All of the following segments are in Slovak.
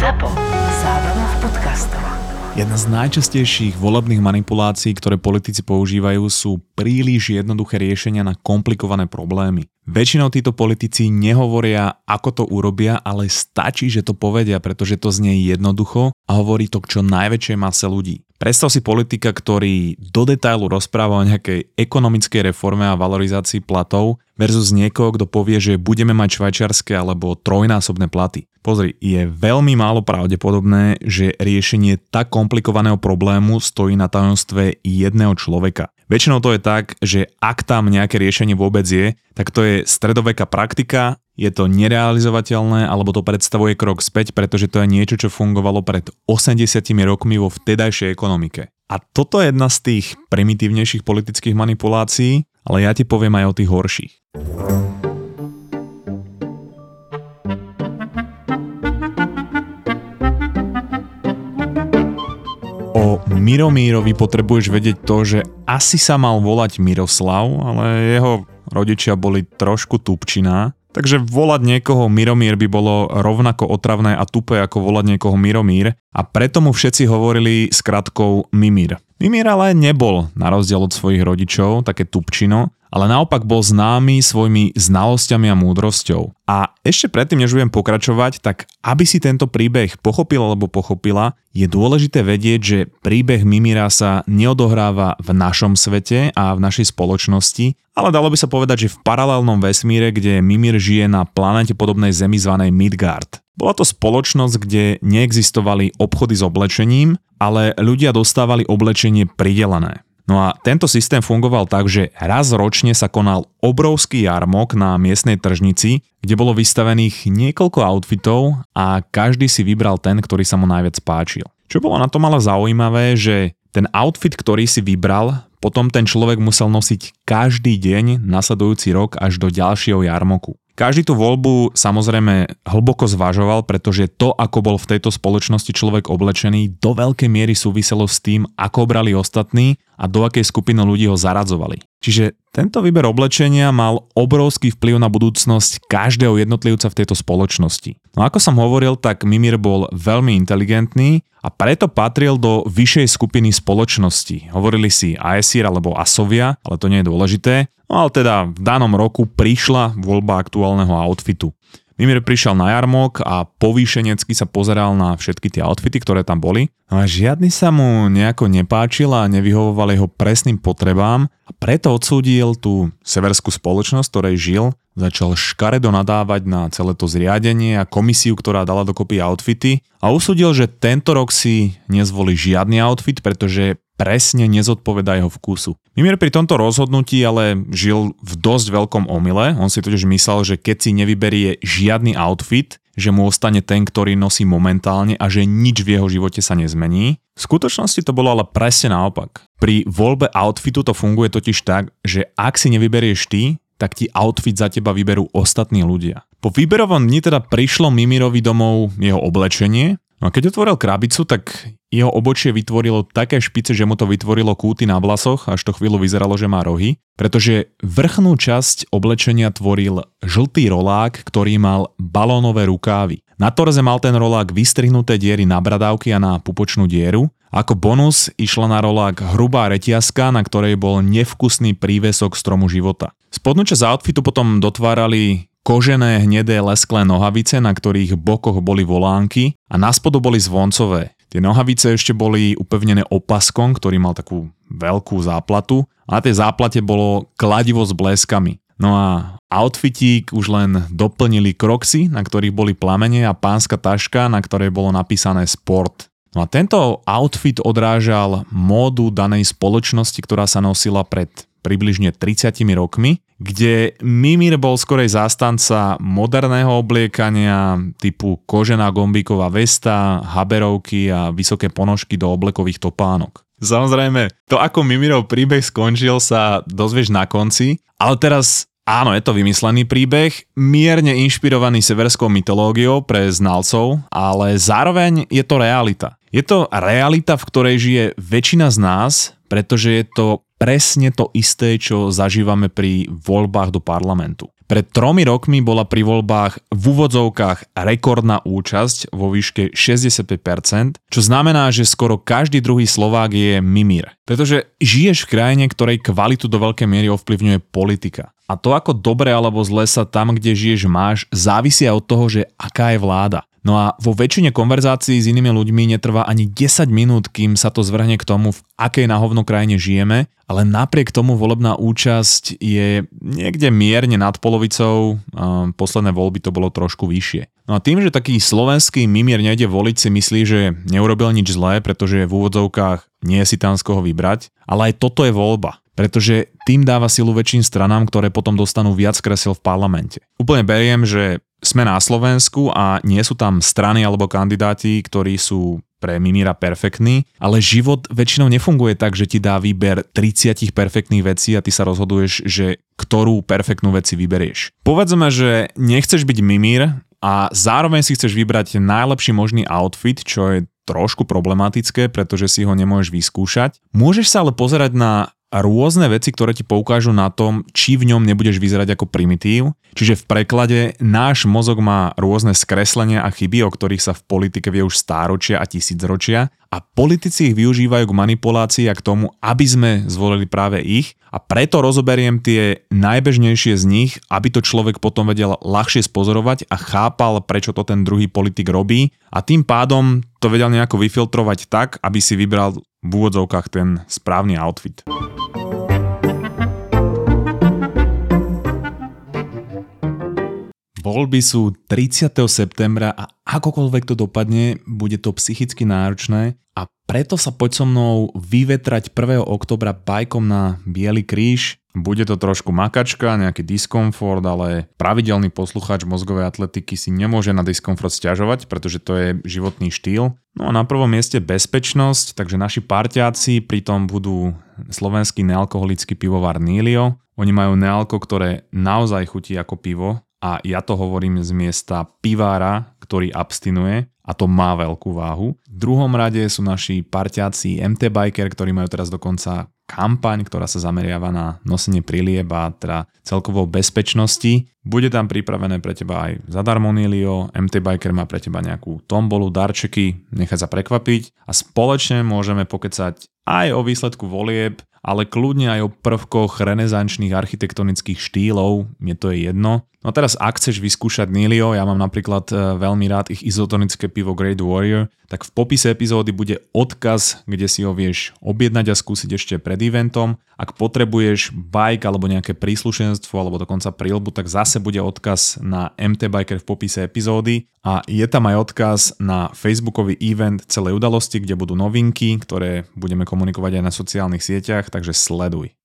ZAPO. Zábrná v podcastov. Jedna z najčastejších volebných manipulácií, ktoré politici používajú, sú príliš jednoduché riešenia na komplikované problémy. Väčšinou títo politici nehovoria, ako to urobia, ale stačí, že to povedia, pretože to znie jednoducho a hovorí to k čo najväčšej mase ľudí. Predstav si politika, ktorý do detailu rozpráva o nejakej ekonomickej reforme a valorizácii platov versus niekoho, kto povie, že budeme mať švajčiarske alebo trojnásobné platy. Pozri, je veľmi málo pravdepodobné, že riešenie tak komplikovaného problému stojí na tajomstve jedného človeka. Väčšinou to je tak, že ak tam nejaké riešenie vôbec je, tak to je stredoveká praktika, je to nerealizovateľné alebo to predstavuje krok späť, pretože to je niečo, čo fungovalo pred 80 rokmi vo vtedajšej ekonomike. A toto je jedna z tých primitívnejších politických manipulácií, ale ja ti poviem aj o tých horších. Miromírovi potrebuješ vedieť to, že asi sa mal volať Miroslav, ale jeho rodičia boli trošku tupčiná Takže volať niekoho Miromír by bolo rovnako otravné a tupé ako volať niekoho Miromír a preto mu všetci hovorili skratkou Mimír. Mimír ale nebol, na rozdiel od svojich rodičov, také tupčino, ale naopak bol známy svojimi znalosťami a múdrosťou. A ešte predtým, než budem pokračovať, tak aby si tento príbeh pochopil alebo pochopila, je dôležité vedieť, že príbeh Mimira sa neodohráva v našom svete a v našej spoločnosti, ale dalo by sa povedať, že v paralelnom vesmíre, kde Mimir žije na planete podobnej Zemi zvanej Midgard. Bola to spoločnosť, kde neexistovali obchody s oblečením, ale ľudia dostávali oblečenie pridelené. No a tento systém fungoval tak, že raz ročne sa konal obrovský jarmok na miestnej tržnici, kde bolo vystavených niekoľko outfitov a každý si vybral ten, ktorý sa mu najviac páčil. Čo bolo na tom ale zaujímavé, že ten outfit, ktorý si vybral, potom ten človek musel nosiť každý deň nasledujúci rok až do ďalšieho jarmoku. Každý tú voľbu samozrejme hlboko zvažoval, pretože to, ako bol v tejto spoločnosti človek oblečený, do veľkej miery súviselo s tým, ako obrali ostatní a do akej skupiny ľudí ho zaradzovali. Čiže tento výber oblečenia mal obrovský vplyv na budúcnosť každého jednotlivca v tejto spoločnosti. No ako som hovoril, tak Mimir bol veľmi inteligentný a preto patril do vyššej skupiny spoločnosti. Hovorili si Aesir alebo Asovia, ale to nie je dôležité. No ale teda v danom roku prišla voľba aktuálneho outfitu. Mimir prišiel na jarmok a povýšenecky sa pozeral na všetky tie outfity, ktoré tam boli. No a žiadny sa mu nejako nepáčil a nevyhovoval jeho presným potrebám a preto odsúdil tú severskú spoločnosť, ktorej žil, začal škaredo nadávať na celé to zriadenie a komisiu, ktorá dala dokopy outfity a usúdil, že tento rok si nezvolí žiadny outfit, pretože presne nezodpovedá jeho vkusu. Mimir pri tomto rozhodnutí ale žil v dosť veľkom omyle. On si totiž myslel, že keď si nevyberie žiadny outfit, že mu ostane ten, ktorý nosí momentálne a že nič v jeho živote sa nezmení. V skutočnosti to bolo ale presne naopak. Pri voľbe outfitu to funguje totiž tak, že ak si nevyberieš ty, tak ti outfit za teba vyberú ostatní ľudia. Po výberovom dni teda prišlo Mimirovi domov jeho oblečenie No a keď otvoril krabicu, tak jeho obočie vytvorilo také špice, že mu to vytvorilo kúty na vlasoch, až to chvíľu vyzeralo, že má rohy, pretože vrchnú časť oblečenia tvoril žltý rolák, ktorý mal balónové rukávy. Na torze mal ten rolák vystrihnuté diery na bradávky a na pupočnú dieru. Ako bonus išla na rolák hrubá reťazka, na ktorej bol nevkusný prívesok stromu života. Spodnú časť outfitu potom dotvárali kožené hnedé lesklé nohavice, na ktorých bokoch boli volánky a na spodu boli zvoncové. Tie nohavice ešte boli upevnené opaskom, ktorý mal takú veľkú záplatu a na tej záplate bolo kladivo s bleskami. No a outfitík už len doplnili kroxy, na ktorých boli plamene a pánska taška, na ktorej bolo napísané sport. No a tento outfit odrážal módu danej spoločnosti, ktorá sa nosila pred približne 30 rokmi, kde Mimir bol skorej zástanca moderného obliekania typu kožená gombíková vesta, haberovky a vysoké ponožky do oblekových topánok. Samozrejme, to ako Mimirov príbeh skončil sa dozvieš na konci, ale teraz Áno, je to vymyslený príbeh, mierne inšpirovaný severskou mytológiou pre znalcov, ale zároveň je to realita. Je to realita, v ktorej žije väčšina z nás, pretože je to presne to isté, čo zažívame pri voľbách do parlamentu. Pred tromi rokmi bola pri voľbách v úvodzovkách rekordná účasť vo výške 65%, čo znamená, že skoro každý druhý Slovák je mimír. Pretože žiješ v krajine, ktorej kvalitu do veľkej miery ovplyvňuje politika. A to, ako dobre alebo zle sa tam, kde žiješ, máš, závisia od toho, že aká je vláda. No a vo väčšine konverzácií s inými ľuďmi netrvá ani 10 minút, kým sa to zvrhne k tomu, v akej na hovno krajine žijeme, ale napriek tomu volebná účasť je niekde mierne nad polovicou, posledné voľby to bolo trošku vyššie. No a tým, že taký slovenský mimier nejde voliť, si myslí, že neurobil nič zlé, pretože v úvodzovkách nie je si tam z koho vybrať, ale aj toto je voľba pretože tým dáva silu väčším stranám, ktoré potom dostanú viac kresel v parlamente. Úplne beriem, že sme na Slovensku a nie sú tam strany alebo kandidáti, ktorí sú pre Mimíra perfektní, ale život väčšinou nefunguje tak, že ti dá výber 30 perfektných vecí a ty sa rozhoduješ, že ktorú perfektnú veci vyberieš. Povedzme, že nechceš byť Mimír a zároveň si chceš vybrať najlepší možný outfit, čo je trošku problematické, pretože si ho nemôžeš vyskúšať. Môžeš sa ale pozerať na rôzne veci, ktoré ti poukážu na tom, či v ňom nebudeš vyzerať ako primitív. Čiže v preklade náš mozog má rôzne skreslenia a chyby, o ktorých sa v politike vie už stáročia a tisícročia a politici ich využívajú k manipulácii a k tomu, aby sme zvolili práve ich a preto rozoberiem tie najbežnejšie z nich, aby to človek potom vedel ľahšie spozorovať a chápal, prečo to ten druhý politik robí a tým pádom to vedel nejako vyfiltrovať tak, aby si vybral v úvodzovkách ten správny outfit. Voľby sú 30. septembra a akokoľvek to dopadne, bude to psychicky náročné a preto sa poď so mnou vyvetrať 1. oktobra bajkom na Bielý kríž. Bude to trošku makačka, nejaký diskomfort, ale pravidelný poslucháč mozgovej atletiky si nemôže na diskomfort stiažovať, pretože to je životný štýl. No a na prvom mieste bezpečnosť, takže naši parťáci pritom budú slovenský nealkoholický pivovar Nilio. Oni majú nealko, ktoré naozaj chutí ako pivo, a ja to hovorím z miesta pivára, ktorý abstinuje a to má veľkú váhu. V druhom rade sú naši parťáci MT Biker, ktorí majú teraz dokonca kampaň, ktorá sa zameriava na nosenie prilieb a teda celkovo bezpečnosti. Bude tam pripravené pre teba aj zadarmo Nilio, MT Biker má pre teba nejakú tombolu, darčeky, nechať sa prekvapiť a spoločne môžeme pokecať aj o výsledku volieb, ale kľudne aj o prvkoch renesančných architektonických štýlov, mne to je jedno. No a teraz ak chceš vyskúšať Nilio, ja mám napríklad e, veľmi rád ich izotonické pivo Great Warrior, tak v popise epizódy bude odkaz, kde si ho vieš objednať a skúsiť ešte pred eventom. Ak potrebuješ bike alebo nejaké príslušenstvo alebo dokonca prílbu, tak zase bude odkaz na MT Biker v popise epizódy a je tam aj odkaz na facebookový event celej udalosti, kde budú novinky, ktoré budeme komunikovať aj na sociálnych sieťach, takže sleduj.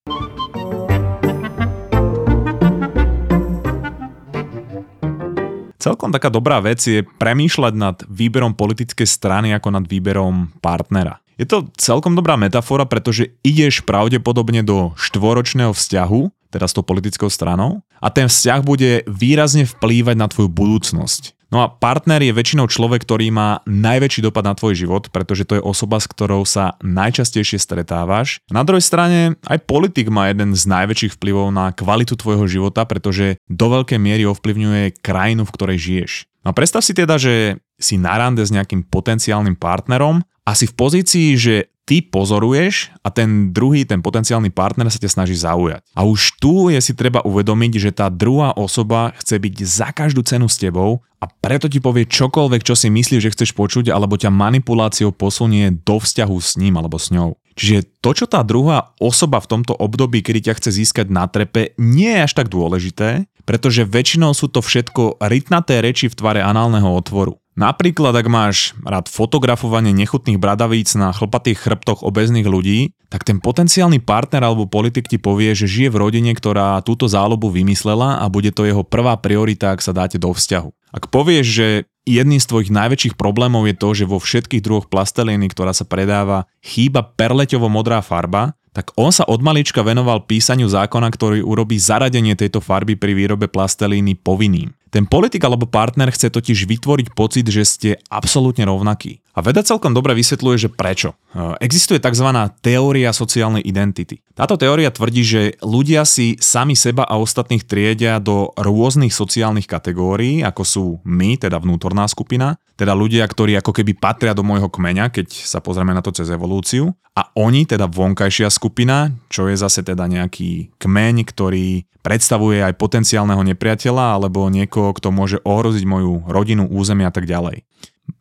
Celkom taká dobrá vec je premýšľať nad výberom politickej strany ako nad výberom partnera. Je to celkom dobrá metafora, pretože ideš pravdepodobne do štvoročného vzťahu, teda s tou politickou stranou, a ten vzťah bude výrazne vplývať na tvoju budúcnosť. No a partner je väčšinou človek, ktorý má najväčší dopad na tvoj život, pretože to je osoba, s ktorou sa najčastejšie stretávaš. Na druhej strane aj politik má jeden z najväčších vplyvov na kvalitu tvojho života, pretože do veľkej miery ovplyvňuje krajinu, v ktorej žiješ. No a predstav si teda, že si na rande s nejakým potenciálnym partnerom a si v pozícii, že ty pozoruješ a ten druhý, ten potenciálny partner sa ťa snaží zaujať. A už tu je si treba uvedomiť, že tá druhá osoba chce byť za každú cenu s tebou a preto ti povie čokoľvek, čo si myslíš, že chceš počuť, alebo ťa manipuláciou posunie do vzťahu s ním alebo s ňou. Čiže to, čo tá druhá osoba v tomto období, kedy ťa chce získať na trepe, nie je až tak dôležité, pretože väčšinou sú to všetko rytnaté reči v tvare análneho otvoru. Napríklad, ak máš rád fotografovanie nechutných bradavíc na chlpatých chrbtoch obezných ľudí, tak ten potenciálny partner alebo politik ti povie, že žije v rodine, ktorá túto zálobu vymyslela a bude to jeho prvá priorita, ak sa dáte do vzťahu. Ak povieš, že jedným z tvojich najväčších problémov je to, že vo všetkých druhoch plasteliny, ktorá sa predáva, chýba perleťovo modrá farba, tak on sa od malička venoval písaniu zákona, ktorý urobí zaradenie tejto farby pri výrobe plastelíny povinným. Ten politik alebo partner chce totiž vytvoriť pocit, že ste absolútne rovnakí. A veda celkom dobre vysvetľuje, že prečo. E, existuje tzv. teória sociálnej identity. Táto teória tvrdí, že ľudia si sami seba a ostatných triedia do rôznych sociálnych kategórií, ako sú my, teda vnútorná skupina, teda ľudia, ktorí ako keby patria do môjho kmeňa, keď sa pozrieme na to cez evolúciu, a oni, teda vonkajšia skupina, čo je zase teda nejaký kmeň, ktorý predstavuje aj potenciálneho nepriateľa alebo niekoho, kto môže ohroziť moju rodinu, územie a tak ďalej.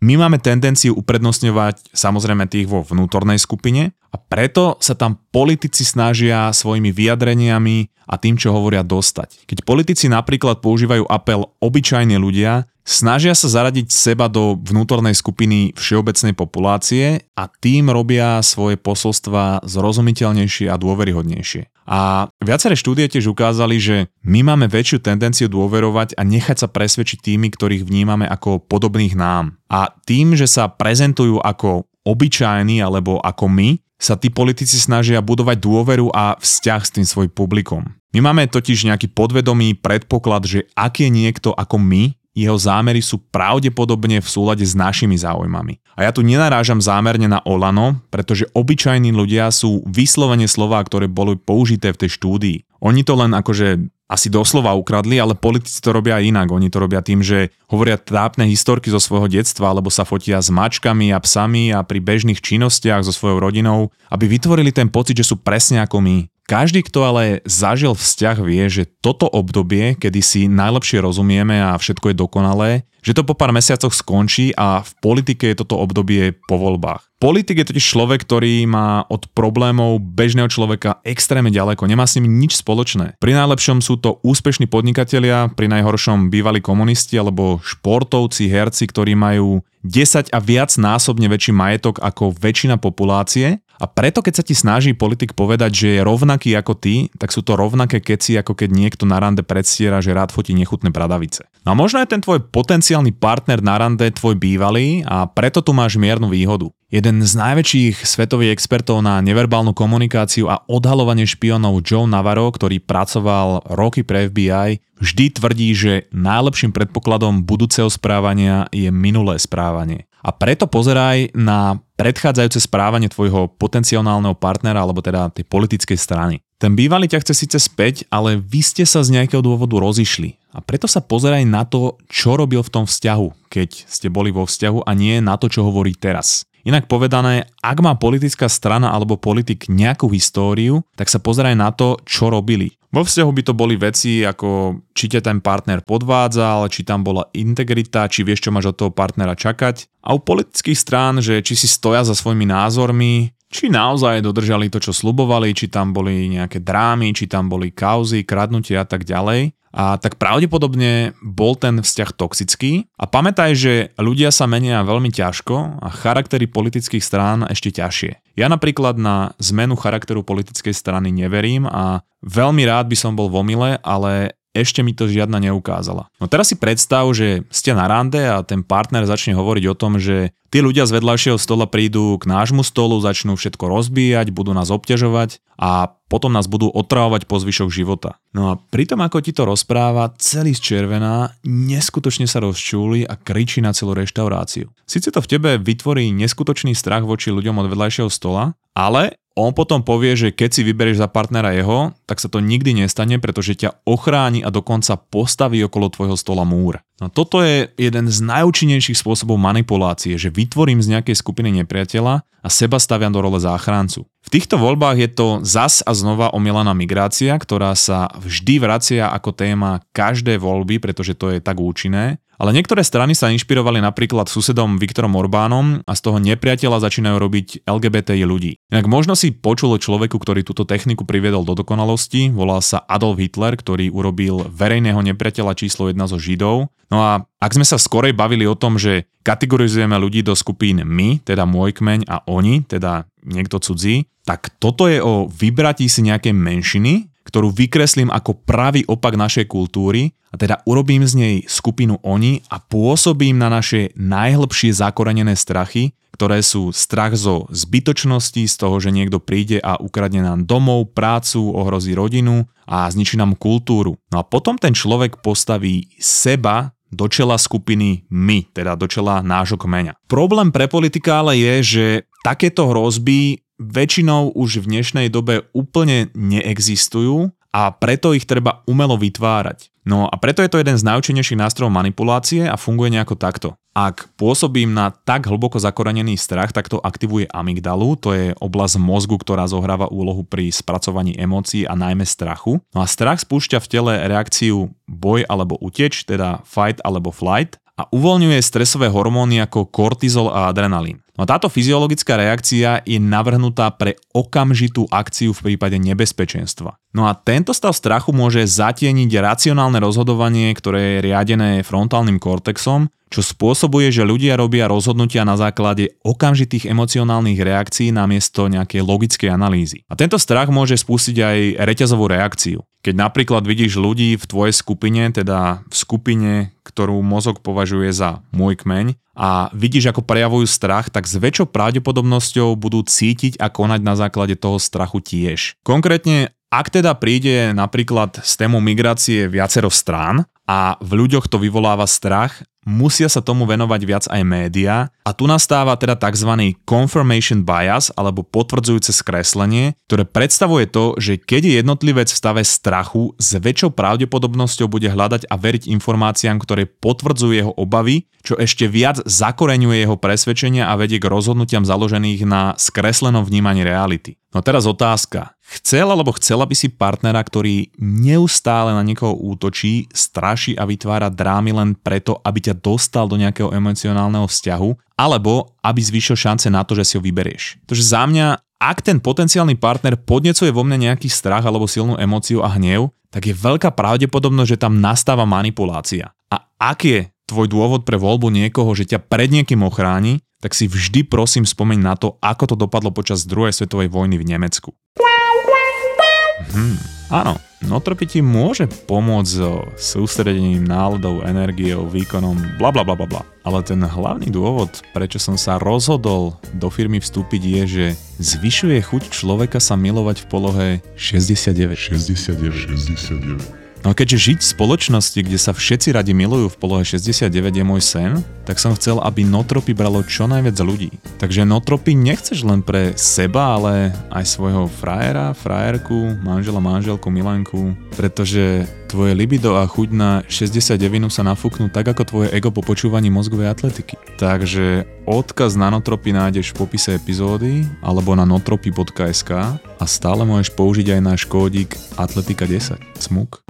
My máme tendenciu uprednostňovať samozrejme tých vo vnútornej skupine a preto sa tam politici snažia svojimi vyjadreniami a tým, čo hovoria, dostať. Keď politici napríklad používajú apel obyčajní ľudia, snažia sa zaradiť seba do vnútornej skupiny všeobecnej populácie a tým robia svoje posolstva zrozumiteľnejšie a dôveryhodnejšie. A viaceré štúdie tiež ukázali, že my máme väčšiu tendenciu dôverovať a nechať sa presvedčiť tými, ktorých vnímame ako podobných nám. A tým, že sa prezentujú ako obyčajní alebo ako my, sa tí politici snažia budovať dôveru a vzťah s tým svojim publikom. My máme totiž nejaký podvedomý predpoklad, že ak je niekto ako my, jeho zámery sú pravdepodobne v súlade s našimi záujmami. A ja tu nenarážam zámerne na Olano, pretože obyčajní ľudia sú vyslovene slová, ktoré boli použité v tej štúdii. Oni to len akože asi doslova ukradli, ale politici to robia inak. Oni to robia tým, že hovoria trápne historky zo svojho detstva, alebo sa fotia s mačkami a psami a pri bežných činnostiach so svojou rodinou, aby vytvorili ten pocit, že sú presne ako my. Každý, kto ale zažil vzťah, vie, že toto obdobie, kedy si najlepšie rozumieme a všetko je dokonalé, že to po pár mesiacoch skončí a v politike je toto obdobie po voľbách. Politik je totiž človek, ktorý má od problémov bežného človeka extrémne ďaleko, nemá s nimi nič spoločné. Pri najlepšom sú to úspešní podnikatelia, pri najhoršom bývalí komunisti alebo športovci, herci, ktorí majú 10 a viac násobne väčší majetok ako väčšina populácie a preto, keď sa ti snaží politik povedať, že je rovnaký ako ty, tak sú to rovnaké keci, ako keď niekto na rande predstiera, že rád fotí nechutné bradavice. No a možno je ten tvoj potenciálny partner na rande tvoj bývalý a preto tu máš miernu výhodu. Jeden z najväčších svetových expertov na neverbálnu komunikáciu a odhalovanie špionov Joe Navarro, ktorý pracoval roky pre FBI, vždy tvrdí, že najlepším predpokladom budúceho správania je minulé správanie. A preto pozeraj na predchádzajúce správanie tvojho potenciálneho partnera alebo teda tej politickej strany. Ten bývalý ťa chce síce späť, ale vy ste sa z nejakého dôvodu rozišli. A preto sa pozeraj na to, čo robil v tom vzťahu, keď ste boli vo vzťahu a nie na to, čo hovorí teraz. Inak povedané, ak má politická strana alebo politik nejakú históriu, tak sa pozeraj na to, čo robili. Vo vzťahu by to boli veci ako či ťa ten partner podvádzal, či tam bola integrita, či vieš, čo máš od toho partnera čakať. A u politických strán, že či si stoja za svojimi názormi, či naozaj dodržali to, čo slubovali, či tam boli nejaké drámy, či tam boli kauzy, kradnutia a tak ďalej a tak pravdepodobne bol ten vzťah toxický. A pamätaj, že ľudia sa menia veľmi ťažko a charaktery politických strán ešte ťažšie. Ja napríklad na zmenu charakteru politickej strany neverím a veľmi rád by som bol v omyle, ale ešte mi to žiadna neukázala. No teraz si predstav, že ste na rande a ten partner začne hovoriť o tom, že tí ľudia z vedľajšieho stola prídu k nášmu stolu, začnú všetko rozbíjať, budú nás obťažovať a potom nás budú otravovať po zvyšok života. No a pritom ako ti to rozpráva, celý z červená, neskutočne sa rozčúli a kričí na celú reštauráciu. Sice to v tebe vytvorí neskutočný strach voči ľuďom od vedľajšieho stola, ale on potom povie, že keď si vyberieš za partnera jeho, tak sa to nikdy nestane, pretože ťa ochráni a dokonca postaví okolo tvojho stola múr. No toto je jeden z najúčinnejších spôsobov manipulácie, že vytvorím z nejakej skupiny nepriateľa a seba staviam do role záchrancu. V týchto voľbách je to zas a znova omielaná migrácia, ktorá sa vždy vracia ako téma každé voľby, pretože to je tak účinné. Ale niektoré strany sa inšpirovali napríklad susedom Viktorom Orbánom a z toho nepriateľa začínajú robiť LGBTI ľudí. Inak možno si počul o človeku, ktorý túto techniku priviedol do dokonalosti, volal sa Adolf Hitler, ktorý urobil verejného nepriateľa číslo 1 zo Židov. No a ak sme sa skorej bavili o tom, že kategorizujeme ľudí do skupín my, teda môj kmeň a oni, teda niekto cudzí, tak toto je o vybratí si nejaké menšiny, ktorú vykreslím ako pravý opak našej kultúry a teda urobím z nej skupinu oni a pôsobím na naše najhlbšie zakorenené strachy, ktoré sú strach zo zbytočnosti, z toho, že niekto príde a ukradne nám domov, prácu, ohrozí rodinu a zničí nám kultúru. No a potom ten človek postaví seba do čela skupiny my, teda do čela nášho kmeňa. Problém pre politika ale je, že takéto hrozby väčšinou už v dnešnej dobe úplne neexistujú a preto ich treba umelo vytvárať. No a preto je to jeden z najúčinnejších nástrojov manipulácie a funguje nejako takto. Ak pôsobím na tak hlboko zakorenený strach, tak to aktivuje amygdalu, to je oblasť mozgu, ktorá zohráva úlohu pri spracovaní emócií a najmä strachu. No a strach spúšťa v tele reakciu boj alebo uteč, teda fight alebo flight a uvoľňuje stresové hormóny ako kortizol a adrenalín. No a táto fyziologická reakcia je navrhnutá pre okamžitú akciu v prípade nebezpečenstva. No a tento stav strachu môže zatieniť racionálne rozhodovanie, ktoré je riadené frontálnym kortexom, čo spôsobuje, že ľudia robia rozhodnutia na základe okamžitých emocionálnych reakcií namiesto nejakej logickej analýzy. A tento strach môže spustiť aj reťazovú reakciu. Keď napríklad vidíš ľudí v tvojej skupine, teda v skupine, ktorú mozog považuje za môj kmeň, a vidíš, ako prejavujú strach, tak s väčšou pravdepodobnosťou budú cítiť a konať na základe toho strachu tiež. Konkrétne, ak teda príde napríklad s tému migrácie viacero strán a v ľuďoch to vyvoláva strach, musia sa tomu venovať viac aj médiá a tu nastáva teda tzv. confirmation bias alebo potvrdzujúce skreslenie, ktoré predstavuje to, že keď je jednotlivec v stave strachu, s väčšou pravdepodobnosťou bude hľadať a veriť informáciám, ktoré potvrdzujú jeho obavy, čo ešte viac zakoreňuje jeho presvedčenia a vedie k rozhodnutiam založených na skreslenom vnímaní reality. No teraz otázka. Chcel alebo chcela by si partnera, ktorý neustále na niekoho útočí, straší a vytvára drámy len preto, aby ťa dostal do nejakého emocionálneho vzťahu, alebo aby zvýšil šance na to, že si ho vyberieš. Takže za mňa, ak ten potenciálny partner podnecuje vo mne nejaký strach alebo silnú emóciu a hnev, tak je veľká pravdepodobnosť, že tam nastáva manipulácia. A ak je tvoj dôvod pre voľbu niekoho, že ťa pred niekým ochráni, tak si vždy prosím spomeň na to, ako to dopadlo počas druhej svetovej vojny v Nemecku. Hmm, áno, notropy ti môže pomôcť so sústredením, náladou, energiou, výkonom, bla bla bla bla bla. Ale ten hlavný dôvod, prečo som sa rozhodol do firmy vstúpiť je, že zvyšuje chuť človeka sa milovať v polohe 69. 69, 69. No keďže žiť v spoločnosti, kde sa všetci radi milujú v polohe 69 je môj sen, tak som chcel, aby notropy bralo čo najviac ľudí. Takže notropy nechceš len pre seba, ale aj svojho frajera, frajerku, manžela, manželku, milanku, pretože tvoje libido a chuť na 69 sa nafúknú tak ako tvoje ego po počúvaní mozgovej atletiky. Takže odkaz na notropy nájdeš v popise epizódy alebo na notropy.sk a stále môžeš použiť aj náš kódik Atletika 10. Smuk.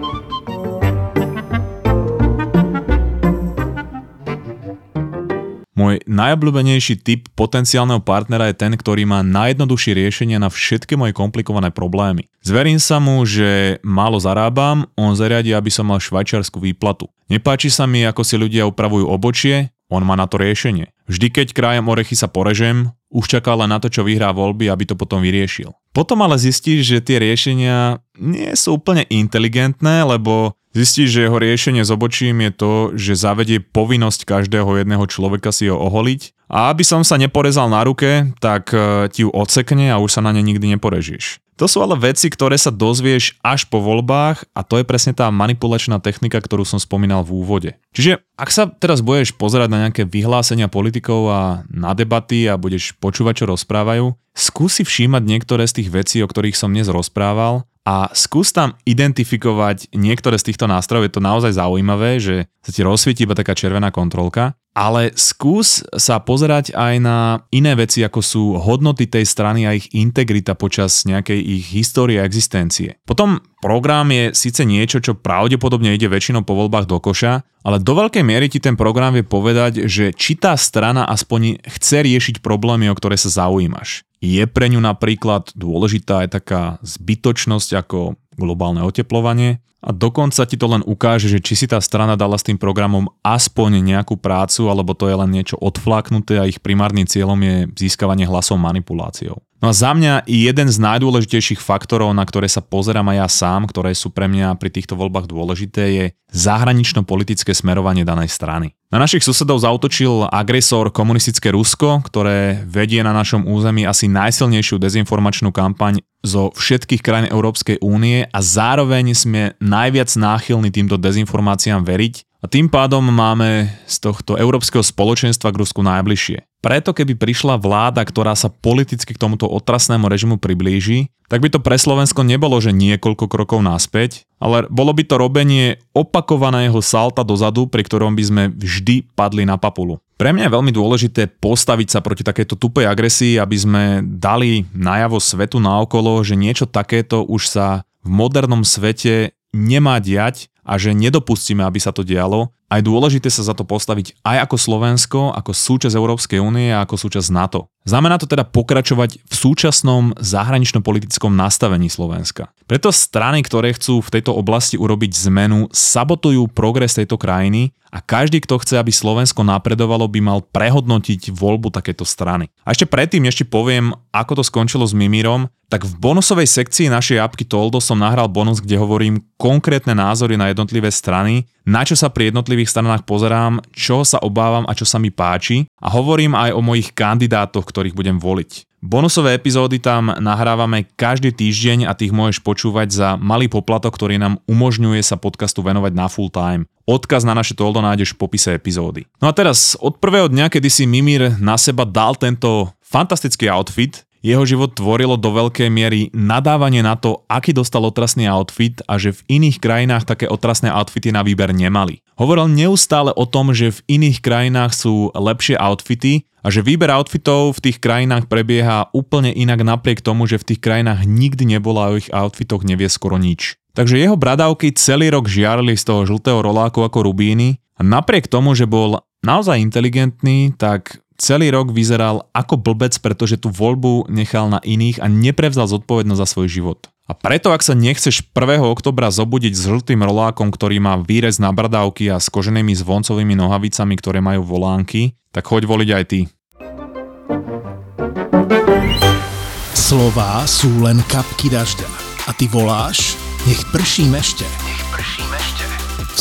Môj najobľúbenejší typ potenciálneho partnera je ten, ktorý má najjednoduchšie riešenie na všetky moje komplikované problémy. Zverím sa mu, že málo zarábam, on zariadi, aby som mal švajčiarsku výplatu. Nepáči sa mi, ako si ľudia upravujú obočie, on má na to riešenie. Vždy, keď krajem orechy sa porežem, už čaká len na to, čo vyhrá voľby, aby to potom vyriešil. Potom ale zistíš, že tie riešenia nie sú úplne inteligentné, lebo Zistí, že jeho riešenie s obočím je to, že zavedie povinnosť každého jedného človeka si ho oholiť a aby som sa neporezal na ruke, tak e, ti ju odsekne a už sa na ne nikdy neporežíš. To sú ale veci, ktoré sa dozvieš až po voľbách a to je presne tá manipulačná technika, ktorú som spomínal v úvode. Čiže ak sa teraz budeš pozerať na nejaké vyhlásenia politikov a na debaty a budeš počúvať, čo rozprávajú, skúsi všímať niektoré z tých vecí, o ktorých som dnes rozprával a skús tam identifikovať niektoré z týchto nástrojov. Je to naozaj zaujímavé, že sa ti rozsvieti iba taká červená kontrolka, ale skús sa pozerať aj na iné veci, ako sú hodnoty tej strany a ich integrita počas nejakej ich histórie a existencie. Potom program je síce niečo, čo pravdepodobne ide väčšinou po voľbách do koša, ale do veľkej miery ti ten program vie povedať, že či tá strana aspoň chce riešiť problémy, o ktoré sa zaujímaš. Je pre ňu napríklad dôležitá aj taká zbytočnosť ako globálne oteplovanie a dokonca ti to len ukáže, že či si tá strana dala s tým programom aspoň nejakú prácu, alebo to je len niečo odfláknuté a ich primárnym cieľom je získavanie hlasov manipuláciou. No a za mňa jeden z najdôležitejších faktorov, na ktoré sa pozerám aj ja sám, ktoré sú pre mňa pri týchto voľbách dôležité, je zahranično-politické smerovanie danej strany. Na našich susedov zautočil agresor komunistické Rusko, ktoré vedie na našom území asi najsilnejšiu dezinformačnú kampaň zo všetkých krajín Európskej únie a zároveň sme najviac náchylní týmto dezinformáciám veriť a tým pádom máme z tohto európskeho spoločenstva k Rusku najbližšie. Preto keby prišla vláda, ktorá sa politicky k tomuto otrasnému režimu priblíži, tak by to pre Slovensko nebolo, že niekoľko krokov naspäť, ale bolo by to robenie opakovaného salta dozadu, pri ktorom by sme vždy padli na papulu. Pre mňa je veľmi dôležité postaviť sa proti takéto tupej agresii, aby sme dali najavo svetu naokolo, že niečo takéto už sa v modernom svete nemá diať a že nedopustíme, aby sa to dialo. A je dôležité sa za to postaviť aj ako Slovensko, ako súčasť Európskej únie a ako súčasť NATO. Znamená to teda pokračovať v súčasnom zahranično-politickom nastavení Slovenska. Preto strany, ktoré chcú v tejto oblasti urobiť zmenu, sabotujú progres tejto krajiny a každý, kto chce, aby Slovensko napredovalo, by mal prehodnotiť voľbu takéto strany. A ešte predtým, ešte poviem, ako to skončilo s Mimírom, tak v bonusovej sekcii našej apky Toldo som nahral bonus, kde hovorím konkrétne názory na jednotlivé strany, na čo sa pri jednotlivých stranách pozerám, čo sa obávam a čo sa mi páči a hovorím aj o mojich kandidátoch, ktorých budem voliť. Bonusové epizódy tam nahrávame každý týždeň a tých môžeš počúvať za malý poplatok, ktorý nám umožňuje sa podcastu venovať na full time. Odkaz na naše toldo nájdeš v popise epizódy. No a teraz, od prvého dňa, kedy si Mimir na seba dal tento fantastický outfit, jeho život tvorilo do veľkej miery nadávanie na to, aký dostal otrasný outfit a že v iných krajinách také otrasné outfity na výber nemali. Hovoril neustále o tom, že v iných krajinách sú lepšie outfity a že výber outfitov v tých krajinách prebieha úplne inak napriek tomu, že v tých krajinách nikdy nebola o ich outfitoch nevie skoro nič. Takže jeho bradavky celý rok žiarili z toho žltého roláku ako rubíny a napriek tomu, že bol naozaj inteligentný, tak celý rok vyzeral ako blbec, pretože tú voľbu nechal na iných a neprevzal zodpovednosť za svoj život. A preto, ak sa nechceš 1. oktobra zobudiť s žltým rolákom, ktorý má výrez na bradávky a s koženými zvoncovými nohavicami, ktoré majú volánky, tak choď voliť aj ty. Slová sú len kapky dažďa. A ty voláš, nech prší mešte.